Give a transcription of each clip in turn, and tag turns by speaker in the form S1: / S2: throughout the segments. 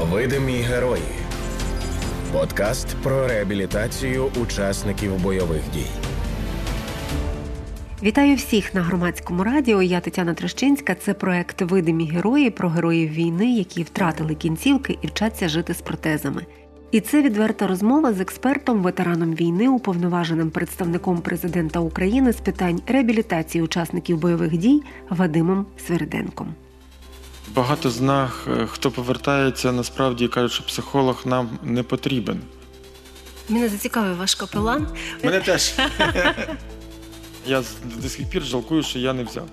S1: Видимі герої. Подкаст про реабілітацію учасників бойових дій.
S2: Вітаю всіх на громадському радіо. Я Тетяна Трещинська. Це проект Видимі герої про героїв війни, які втратили кінцівки і вчаться жити з протезами. І це відверта розмова з експертом, ветераном війни, уповноваженим представником президента України з питань реабілітації учасників бойових дій Вадимом Свериденком.
S3: Багато з нас, е, хто повертається, насправді кажуть, що психолог нам не потрібен.
S2: Мене зацікавив ваш капелан.
S3: Мене теж. Я до сих пір жалкую, що я не взяв.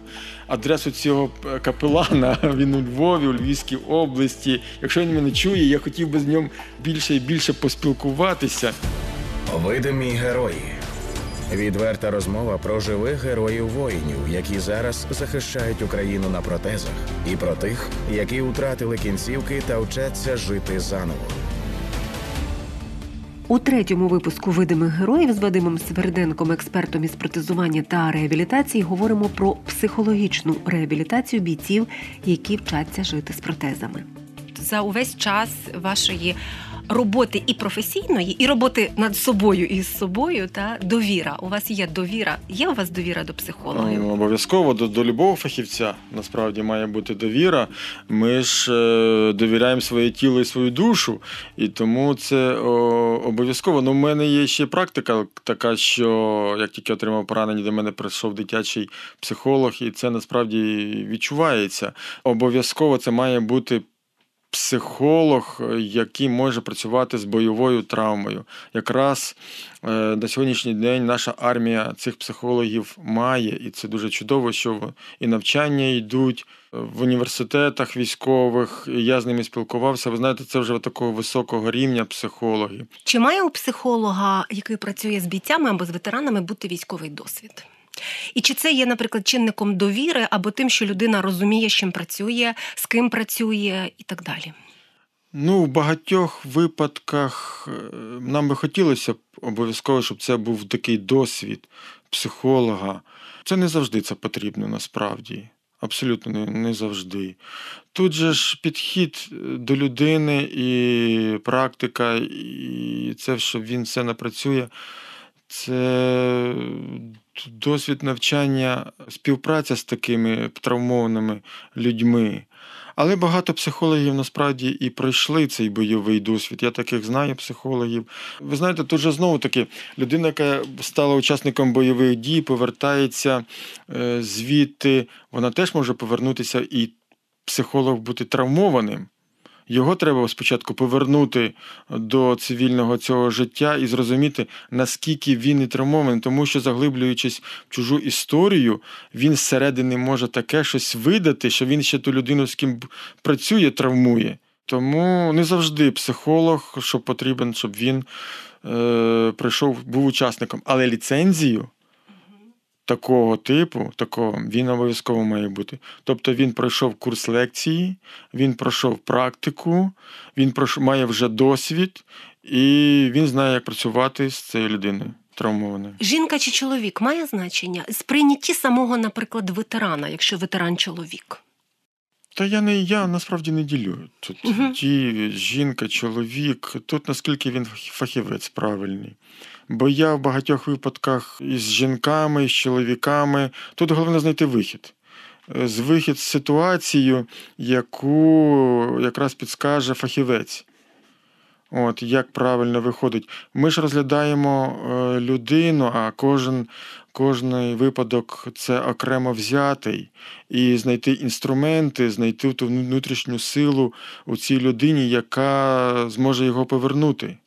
S3: Адресу цього е, капелана він у Львові, у Львівській області. Якщо він мене чує, я хотів би з ним більше і більше поспілкуватися.
S1: Видимі герої. Відверта розмова про живих героїв воїнів, які зараз захищають Україну на протезах, і про тих, які втратили кінцівки та вчаться жити заново.
S2: У третьому випуску видимих героїв з Вадимом Сверденком, експертом із протезування та реабілітації, говоримо про психологічну реабілітацію бійців, які вчаться жити з протезами.
S4: За увесь час вашої роботи і професійної, і роботи над собою і з собою, та довіра. У вас є довіра. Є у вас довіра до психологів?
S3: Ну, Обов'язково до, до любого фахівця насправді має бути довіра. Ми ж е, довіряємо своє тіло і свою душу, і тому це о, обов'язково. Ну, в мене є ще практика така, що як тільки отримав поранення, до мене прийшов дитячий психолог, і це насправді відчувається. Обов'язково це має бути психолог, який може працювати з бойовою травмою. Якраз е, на сьогоднішній день наша армія цих психологів має, і це дуже чудово, що і навчання йдуть в університетах військових. Я з ними спілкувався. Ви знаєте, це вже такого високого рівня психологи.
S4: Чи має у психолога, який працює з бійцями або з ветеранами, бути військовий досвід? І чи це є, наприклад, чинником довіри або тим, що людина розуміє, з чим працює, з ким працює і так далі?
S3: Ну, в багатьох випадках е, нам би хотілося б обов'язково, щоб це був такий досвід психолога. Це не завжди це потрібно насправді. Абсолютно не, не завжди. Тут же ж підхід до людини і практика, і це, що він все напрацює, це досвід навчання, співпраця з такими травмованими людьми. Але багато психологів насправді і пройшли цей бойовий досвід. Я таких знаю психологів. Ви знаєте, тут же знову таки людина, яка стала учасником бойових дій, повертається е, звідти, вона теж може повернутися і психолог бути травмованим. Його треба спочатку повернути до цивільного цього життя і зрозуміти, наскільки він не травмований, тому що, заглиблюючись в чужу історію, він зсередини може таке щось видати, що він ще ту людину, з ким працює, травмує. Тому не завжди психолог, що потрібен, щоб він е, прийшов, був учасником, але ліцензію такого типу, такого, він обов'язково має бути. Тобто він пройшов курс лекції, він пройшов практику, він пройшов, має вже досвід, і він знає, як працювати з цією людиною. Травмованою.
S4: Жінка чи чоловік має значення сприйнятті самого, наприклад, ветерана, якщо ветеран чоловік.
S3: Та я не я насправді не ділю. Тут uh ті жінка, чоловік, тут наскільки він фахівець правильний. Бо я в багатьох випадках із жінками, з чоловіками. Тут головне знайти вихід. Е, з вихід з ситуацією, яку якраз підскаже фахівець. От, Як правильно виходить. Ми ж розглядаємо е, людину, а кожен кожний випадок це окремо взятий, і знайти інструменти, знайти ту внутрішню силу у цій людині, яка зможе його повернути.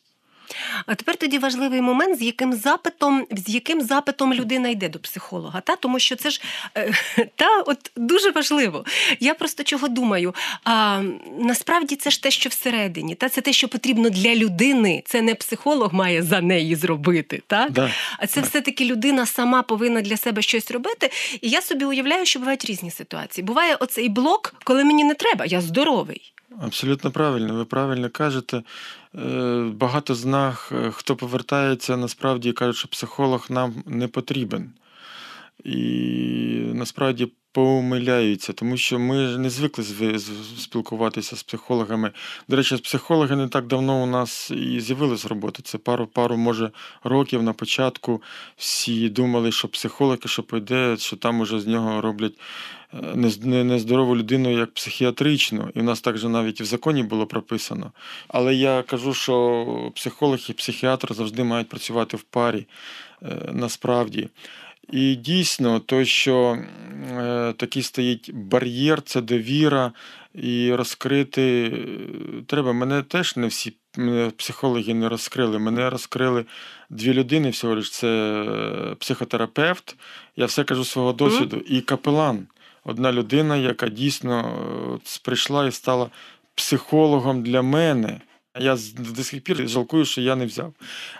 S4: А тепер тоді важливий момент, з яким запитом, з яким запитом людина йде до психолога. Та? Тому що це ж е, та, от дуже важливо. Я просто чого думаю. А, Насправді це ж те, що всередині, та це те, що потрібно для людини. Це не психолог має за неї зробити. Так?
S3: Да.
S4: А це все-таки людина сама повинна для себе щось робити. І я собі уявляю, що бувають різні ситуації. Буває оцей блок, коли мені не треба, я здоровий.
S3: Абсолютно правильно, ви правильно кажете. Е, багато з нас, е, хто повертається, насправді кажуть, що психолог нам не потрібен. І насправді помиляються, тому що ми не звикли спілкуватися з психологами. До речі, психологи не так давно у нас і з'явились роботи. Це пару, пару, може, років на початку. Всі думали, що психолог, що пойде, що там уже з нього роблять е, нез- не- нездорову людину як психіатричну. І в нас так же навіть і в законі було прописано. Але я кажу, що психолог і психіатр завжди мають працювати в парі е, насправді. І дійсно, то, що е, такий стоїть бар'єр, це довіра, і розкрити е, треба. Мене теж не всі мене психологи не розкрили. Мене розкрили дві людини всього лиш. Це е, психотерапевт, я все кажу свого досвіду, і капелан. Одна людина, яка дійсно прийшла і стала психологом для мене. Я до сих пір жалкую, що я не взяв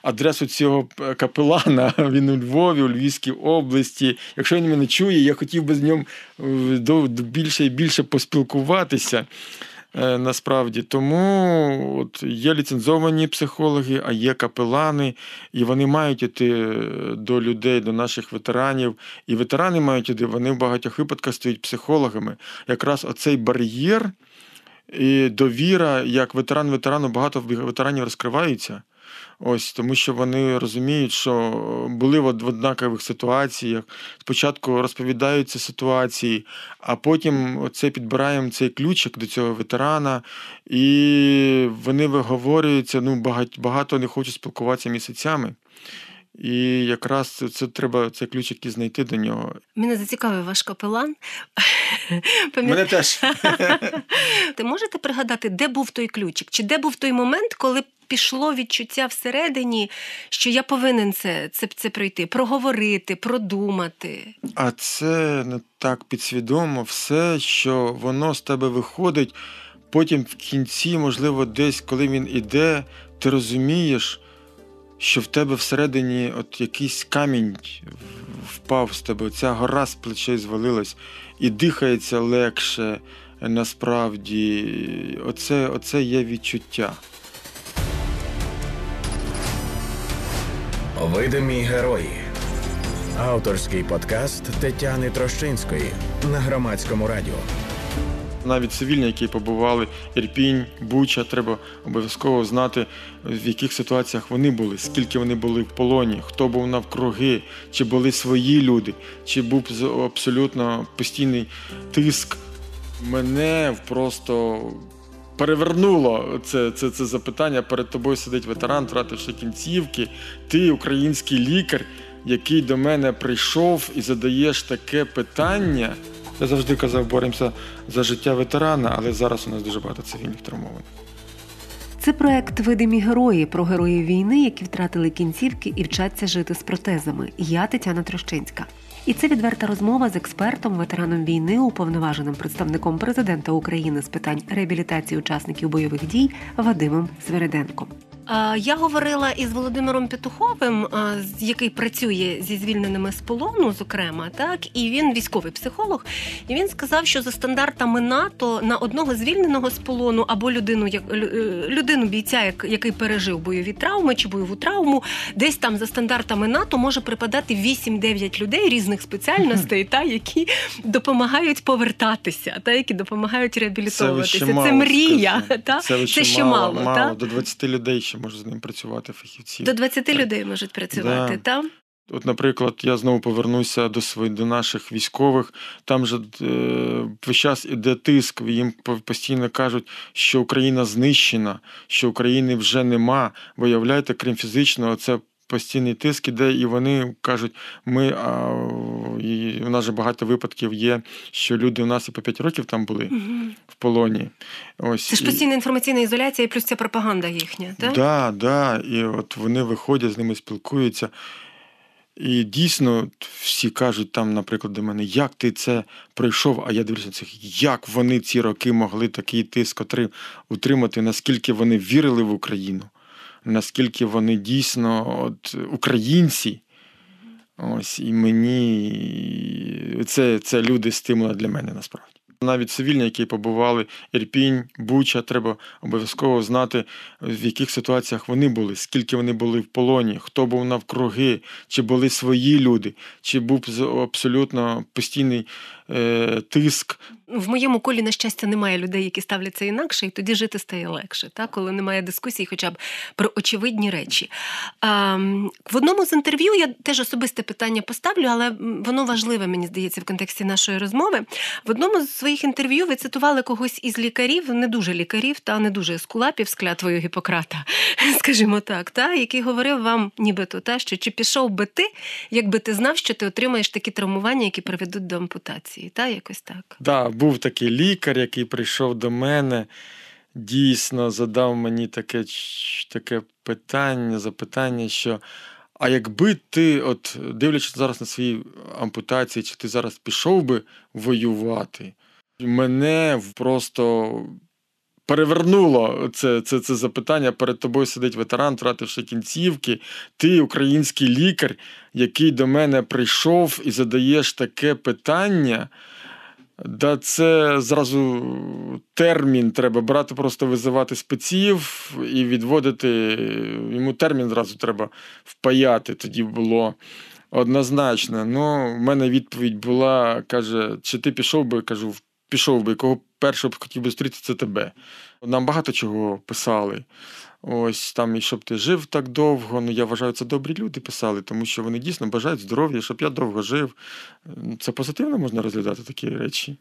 S3: адресу цього е, капелана. Він у Львові, у Львівській області. Якщо він мене чує, я хотів би з ним е, більше і більше поспілкуватися. е, Насправді, тому от є ліцензовані психологи, а є капелани, і вони мають іти до людей, до наших ветеранів. І ветерани мають іти, вони в багатьох випадках стають психологами. Якраз оцей бар'єр і довіра, як ветеран ветерану, багато ветеранів розкриваються. Ось тому, що вони розуміють, що були в однакових ситуаціях. Спочатку розповідають ці ситуації, а потім оце підбираємо цей ключик до цього ветерана, і вони виговорюються. Ну, багато не хочуть спілкуватися місяцями. І якраз це, це треба цей ключик і знайти до нього.
S4: Мене зацікавив ваш капелан.
S3: Мене теж.
S4: Ти можете пригадати, де був той ключик? Чи де був той момент, коли пішло відчуття всередині, що я повинен це, це, це пройти, проговорити, продумати?
S3: А це не так підсвідомо все, що воно з тебе виходить. Потім в кінці, можливо, десь, коли він іде, ти розумієш, що в тебе всередині от якийсь камінь впав з тебе, ця гора з плечей звалилась, і дихається легше. Насправді, оце, оце є відчуття.
S1: Видимі герої. Авторський подкаст Тетяни Трощинської на громадському радіо.
S3: Навіть цивільні, які побували Ірпінь, Буча, треба обов'язково знати, в яких ситуаціях вони були, скільки вони були в полоні, хто був навкруги, чи були свої люди, чи був абсолютно постійний тиск. Мене просто перевернуло це, це, це запитання. Перед тобою сидить ветеран, втративши кінцівки. Ти український лікар, який до мене прийшов і задаєш таке питання. Я завжди казав, боремося за життя ветерана, але зараз у нас дуже багато цивільних травмованих.
S2: Це проект Видимі герої про героїв війни, які втратили кінцівки і вчаться жити з протезами. Я Тетяна Трощинська. І це відверта розмова з експертом, ветераном війни, уповноваженим представником президента України з питань реабілітації учасників бойових дій Вадимом Свереденком.
S4: Я говорила із Володимиром Петуховим, який працює зі звільненими з полону, зокрема, так і він військовий психолог. І він сказав, що за стандартами НАТО на одного звільненого з полону або людину, як е, людину бійця, як- який пережив бойові травми чи бойову травму, десь там за стандартами НАТО може припадати 8-9 людей різних спеціальностей, та які допомагають повертатися, та які допомагають реабілітовуватися.
S3: ще
S4: Це,
S3: мало,
S4: мрія. Та?
S3: Це,
S4: Це ще мало,
S3: мало.
S4: та?
S3: До 20 людей ще може з ним працювати фахівці.
S4: До 20 людей можуть працювати,
S3: Да.
S4: там?
S3: От, наприклад, я знову повернуся до своїх до наших військових. Там же е, весь час іде тиск. Їм постійно кажуть, що Україна знищена, що України вже нема. Виявляєте, крім фізичного, це. Постійний тиск іде, і вони кажуть, ми а, і у нас же багато випадків є, що люди у нас і по 5 років там були
S4: Мгм.
S3: в полоні. Ось
S4: Це ж
S3: і-
S4: постійна інформаційна ізоляція і плюс ця пропаганда їхня, так?
S3: Да, да. І от вони виходять, з ними спілкуються. І дійсно всі кажуть там, наприклад, до мене, як ти це пройшов? А я дивлюся на цих, як вони ці роки могли такий тиск утримати, наскільки вони вірили в Україну, наскільки вони дійсно от, українці. Ось і мені це, це люди стимула для мене насправді. Навіть цивільні, які побували Ірпінь, Буча, треба обов'язково знати, в яких ситуаціях вони були, скільки вони були в полоні, хто був навкруги, чи були свої люди, чи був абсолютно постійний тиск.
S4: В моєму колі, на щастя, немає людей, які ставляться інакше, і тоді жити стає легше, та? коли немає дискусій, хоча б про очевидні речі. А, в одному з інтерв'ю я теж особисте питання поставлю, але воно важливе, мені здається, в контексті нашої розмови. В одному з своїх інтерв'ю ви цитували когось із лікарів, не дуже лікарів, та не дуже ескулапів з клятвою Гіппократа, скажімо так, та, який говорив вам, нібито, та, що чи пішов би ти, якби ти знав, що ти отримаєш такі травмування, які приведуть до ампутації, та якось так.
S3: Да, був такий лікар, який прийшов до мене, дійсно задав мені таке, таке питання, запитання, що. А якби ти, от дивлячись зараз на свої ампутації, чи ти зараз пішов би воювати, мене просто перевернуло це, це, це запитання. Перед тобою сидить ветеран, втративши кінцівки. Ти український лікар, який до мене прийшов і задаєш таке питання. Да, це зразу термін треба брати, просто визивати спеців і відводити. Йому термін зразу треба впаяти. Тоді було однозначно. Ну, в мене відповідь була: каже, чи ти пішов би? Кажу, пішов би, кого першого б хотів би зустріти, це тебе. Нам багато чого писали. Ось там, і щоб ти жив так довго. Ну я вважаю, це добрі люди писали, тому що вони дійсно бажають здоров'я, щоб я довго жив. Це позитивно можна розглядати такі речі.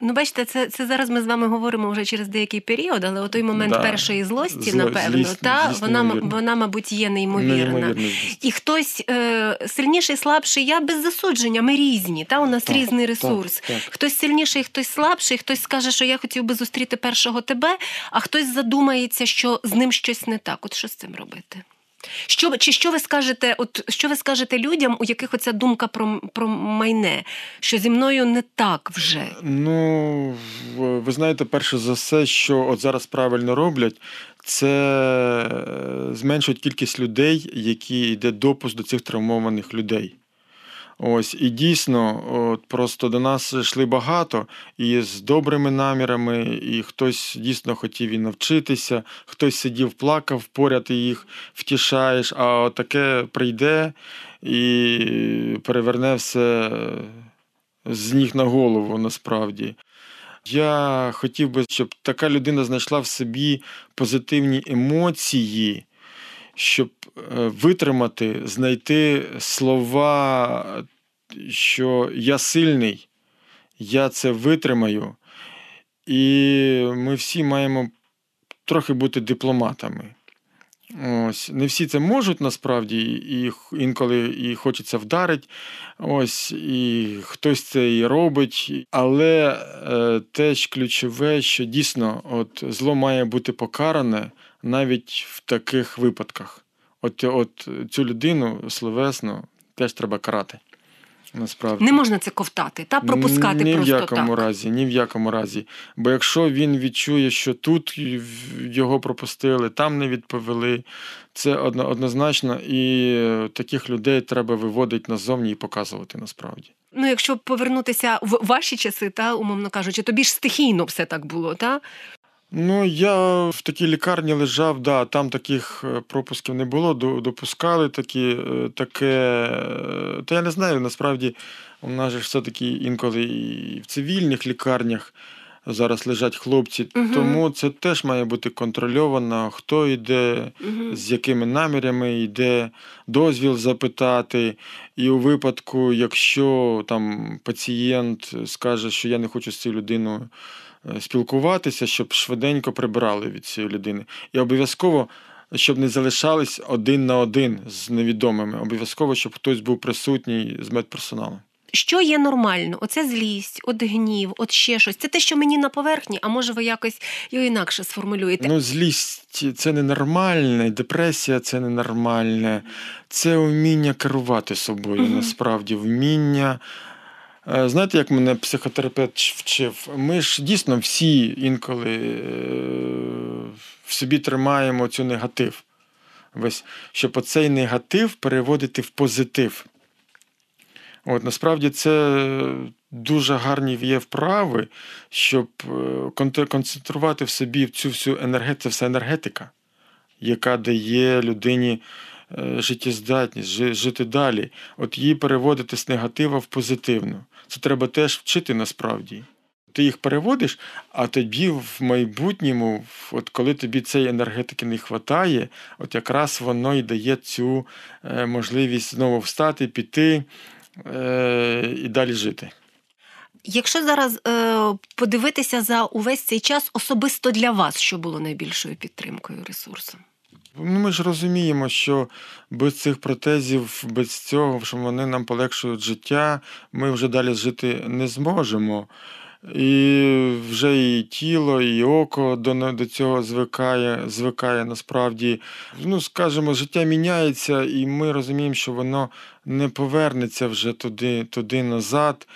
S4: Ну, бачите, це, це зараз ми з вами говоримо вже через деякий період, але у той момент
S3: Да.
S4: першої злості,
S3: Зло-
S4: напевно,
S3: злість-
S4: та
S3: злість
S4: вона, м- вона, мабуть, є неймовірна.
S3: Неймовірна.
S4: І хтось е, сильніший, слабший, я без засудження, ми різні. Та у нас
S3: Так,
S4: різний
S3: так,
S4: ресурс.
S3: так.
S4: Хтось сильніший, хтось слабший, хтось скаже, що я хотів би зустріти першого тебе, а хтось задумається, що з ним щось не так. От що з цим робити? Що, чи що ви скажете, от що ви скажете людям, у яких оця думка про, про майне, що зі мною не так вже?
S3: Ну, ви знаєте, перше за все, що от зараз правильно роблять, це зменшить зменшують кількість людей, які йде допуск до цих травмованих людей. Ось, і дійсно, от просто до нас йшли багато і з добрими намірами, і хтось дійсно хотів і навчитися, хтось сидів, плакав, поряд і їх втішаєш, а таке прийде і переверне все з ніг на голову насправді. Я хотів би, щоб така людина знайшла в собі позитивні емоції, щоб е, витримати, знайти слова, що я сильний, я це витримаю. І ми всі маємо трохи бути дипломатами. Ось, не всі це можуть насправді, і інколи і хочеться вдарити. Ось, і хтось це і робить. Але е, теж ключове, що дійсно от, зло має бути покаране навіть в таких випадках. От, от цю людину словесно теж треба карати. Насправді.
S4: Не можна це ковтати та пропускати
S3: ні
S4: просто
S3: в якому
S4: так.
S3: разі, ні в якому разі. Бо якщо він відчує, що тут його пропустили, там не відповіли, це однозначно, і е, таких людей треба виводити назовні і показувати насправді.
S4: Ну, якщо повернутися в ваші часи, та умовно кажучи, тобі ж стихійно все так було, та
S3: Ну, я в такій лікарні лежав, да, там таких е, пропусків не було, допускали такі, е, таке. е, Та я не знаю, насправді, у нас же все-таки інколи і в цивільних лікарнях зараз лежать хлопці,
S4: Мгм.
S3: тому це теж має бути контрольовано, хто йде, з якими намірями йде, дозвіл запитати. І у випадку, якщо там пацієнт скаже, що я не хочу з цією людиною спілкуватися, щоб швиденько прибрали від цієї людини. І обов'язково, щоб не залишались один на один з невідомими. Обов'язково, щоб хтось був присутній з медперсоналом.
S4: що є нормально? Оце злість, от гнів, от ще щось. Це те, що мені на поверхні, а може ви якось його інакше сформулюєте.
S3: Ну, злість це ненормальне, депресія це ненормальне, це вміння керувати собою,
S4: Мгм.
S3: насправді, вміння. Е, Знаєте, як мене психотерапевт вчив? Ми ж дійсно всі інколи е, в собі тримаємо цю негатив. Весь, щоб оцей негатив переводити в позитив. От насправді це дуже гарні є вправи, щоб е, концентрувати в собі цю всю енергетику, це все енергетика, яка дає людині життєздатність, жити далі. От її переводити з негатива в позитивну. Це треба теж вчити насправді. Ти їх переводиш, а тоді в майбутньому, от коли тобі цієї енергетики не вистачає, от якраз воно і дає цю е, можливість знову встати, піти е, і далі жити.
S4: Якщо зараз е, подивитися за увесь цей час, особисто для вас, що було найбільшою підтримкою ресурсом?
S3: Ну, ми ж розуміємо, що без цих протезів, без цього, що вони нам полегшують життя, ми вже далі жити не зможемо. І вже і тіло, і око до, до цього звикає, звикає насправді. Ну, скажімо, життя міняється, і ми розуміємо, що воно не повернеться вже туди, туди назад.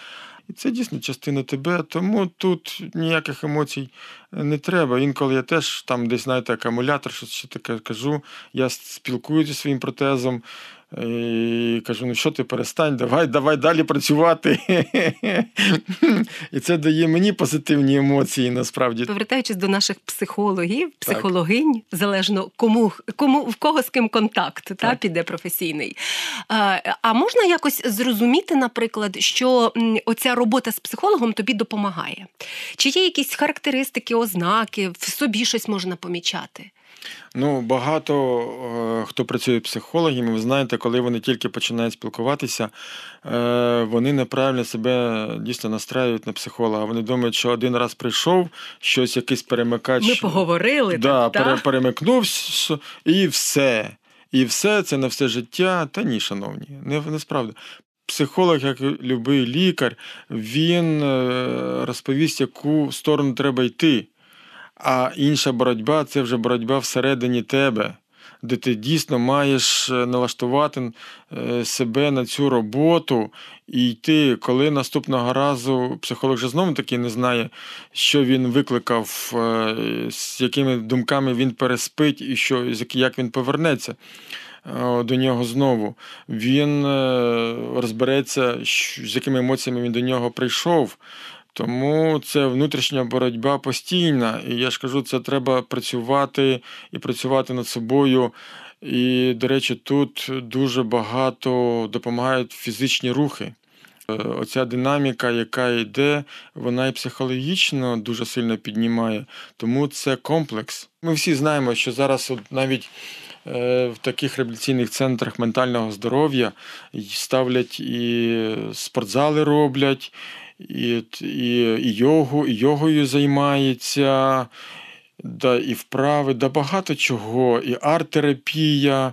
S3: І це дійсно частина тебе, тому тут ніяких емоцій не треба. Інколи я теж там десь, знаєте, акумулятор, щось ще таке кажу. Я спілкуюся зі своїм протезом і кажу: ну що ти перестань, давай, давай далі працювати. І це дає мені позитивні емоції насправді.
S4: Повертаючись до наших психологів, психологинь, залежно кому, кому в кого з ким контакт та, піде професійний. А, а можна якось зрозуміти, наприклад, що оця робота з психологом тобі допомагає? Чи є якісь характеристики, ознаки, в собі щось можна помічати?
S3: Ну, багато е, хто працює психологами, ви знаєте, коли вони тільки починають спілкуватися, е, вони неправильно себе дійсно настраюють на психолога. Вони думають, що один раз прийшов, щось якийсь перемикач.
S4: Ми поговорили,
S3: да,
S4: так,
S3: пере,
S4: та?
S3: перемикнувся, і все. І все це на все життя. Та ні, шановні, не, не справді. Психолог, як любий лікар, він е, розповість, яку сторону треба йти. А інша боротьба це вже боротьба всередині тебе, де ти дійсно маєш е, налаштувати е, себе на цю роботу і йти, коли наступного разу психолог вже знову таки не знає, що він викликав, е, з якими думками він переспить і що, як він повернеться. До нього знову він розбереться, з якими емоціями він до нього прийшов. Тому це внутрішня боротьба постійна. І я ж кажу, це треба працювати і працювати над собою. І, до речі, тут дуже багато допомагають фізичні рухи. Е, Оця динаміка, яка йде, вона і психологічно дуже сильно піднімає. Тому це комплекс. Ми всі знаємо, що зараз от навіть е, в таких реабілітаційних центрах ментального здоров'я ставлять і спортзали роблять, і, і, і йогу, і йогою займається, да, і вправи, да багато чого, і арт-терапія.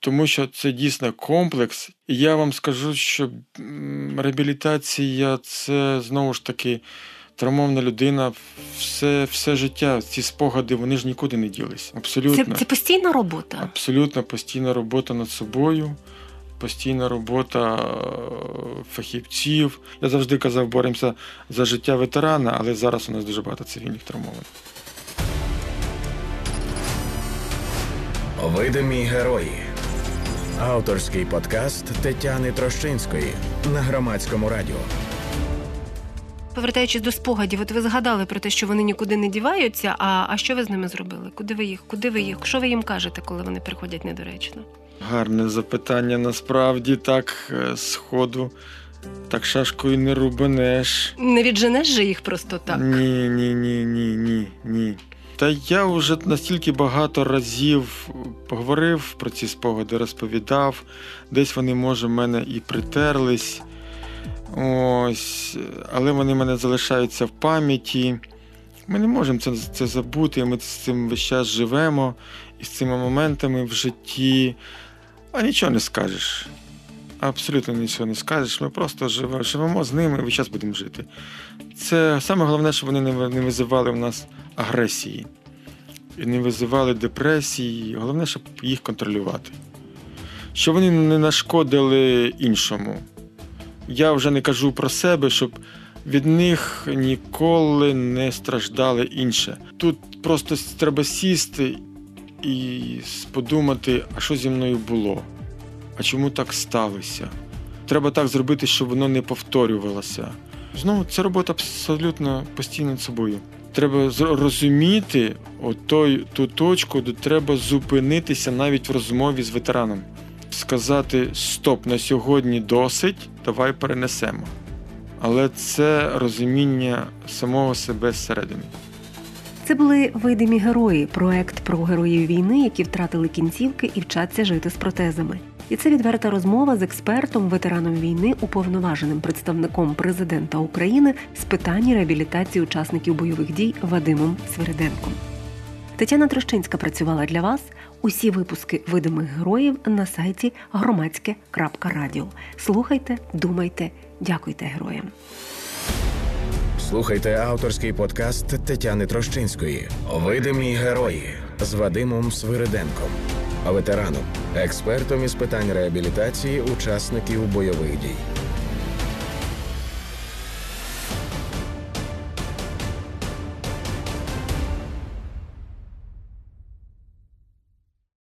S3: Тому що це дійсно комплекс. І я вам скажу, що реабілітація це знову ж таки травмована людина все, все життя. Ці спогади вони ж нікуди не ділись.
S4: Це, це постійна робота.
S3: Абсолютно постійна робота над собою, постійна робота е, фахівців. Я завжди казав, боремося за життя ветерана, але зараз у нас дуже багато цивільних травмованих.
S1: Видимі герої. Авторський подкаст Тетяни Трощинської на громадському радіо.
S4: Повертаючись до спогадів, от ви згадали про те, що вони нікуди не діваються. А, а що ви з ними зробили? Куди ви їх? Куди ви їх? Що ви їм кажете, коли вони приходять недоречно?
S3: Гарне запитання насправді так е, сходу. Так шашкою не рубанеш.
S4: Не відженеш же їх просто так.
S3: Ні, ні, ні, ні, ні, ні. Та я вже настільки багато разів поговорив про ці спогади, розповідав. Десь вони, може, в мене і притерлись. Ось, але вони в мене залишаються в пам'яті. Ми не можемо це, це забути, ми з цим весь час живемо і з цими моментами в житті. А нічого не скажеш. Абсолютно нічого не скажеш. Ми просто живемо, живемо з ними і весь час будемо жити. Це саме головне, щоб вони не визивали в нас агресії і не визивали депресії. Головне, щоб їх контролювати. Щоб вони не нашкодили іншому. Я вже не кажу про себе, щоб від них ніколи не страждали інше. Тут просто треба сісти і подумати, а що зі мною було? А чому так сталося? треба так зробити, щоб воно не повторювалося. Знову це робота абсолютно постійно над собою. Треба розуміти отой, ту точку, де треба зупинитися навіть в розмові з ветераном. Сказати стоп, на сьогодні досить, давай перенесемо. Але це розуміння самого себе зсередини.
S4: Це були видимі герої, проект про героїв війни, які втратили кінцівки і вчаться жити з протезами. І це відверта розмова з експертом, ветераном війни, уповноваженим представником президента України з питань реабілітації учасників бойових дій Вадимом Свириденком. Тетяна Трощинська працювала для вас. Усі випуски видимих героїв на сайті громадське.радіо. Слухайте, думайте, дякуйте героям.
S1: Слухайте авторський подкаст Тетяни Трощинської Видимі герої з Вадимом Свириденком, ветераном, експертом із питань реабілітації учасників бойових дій.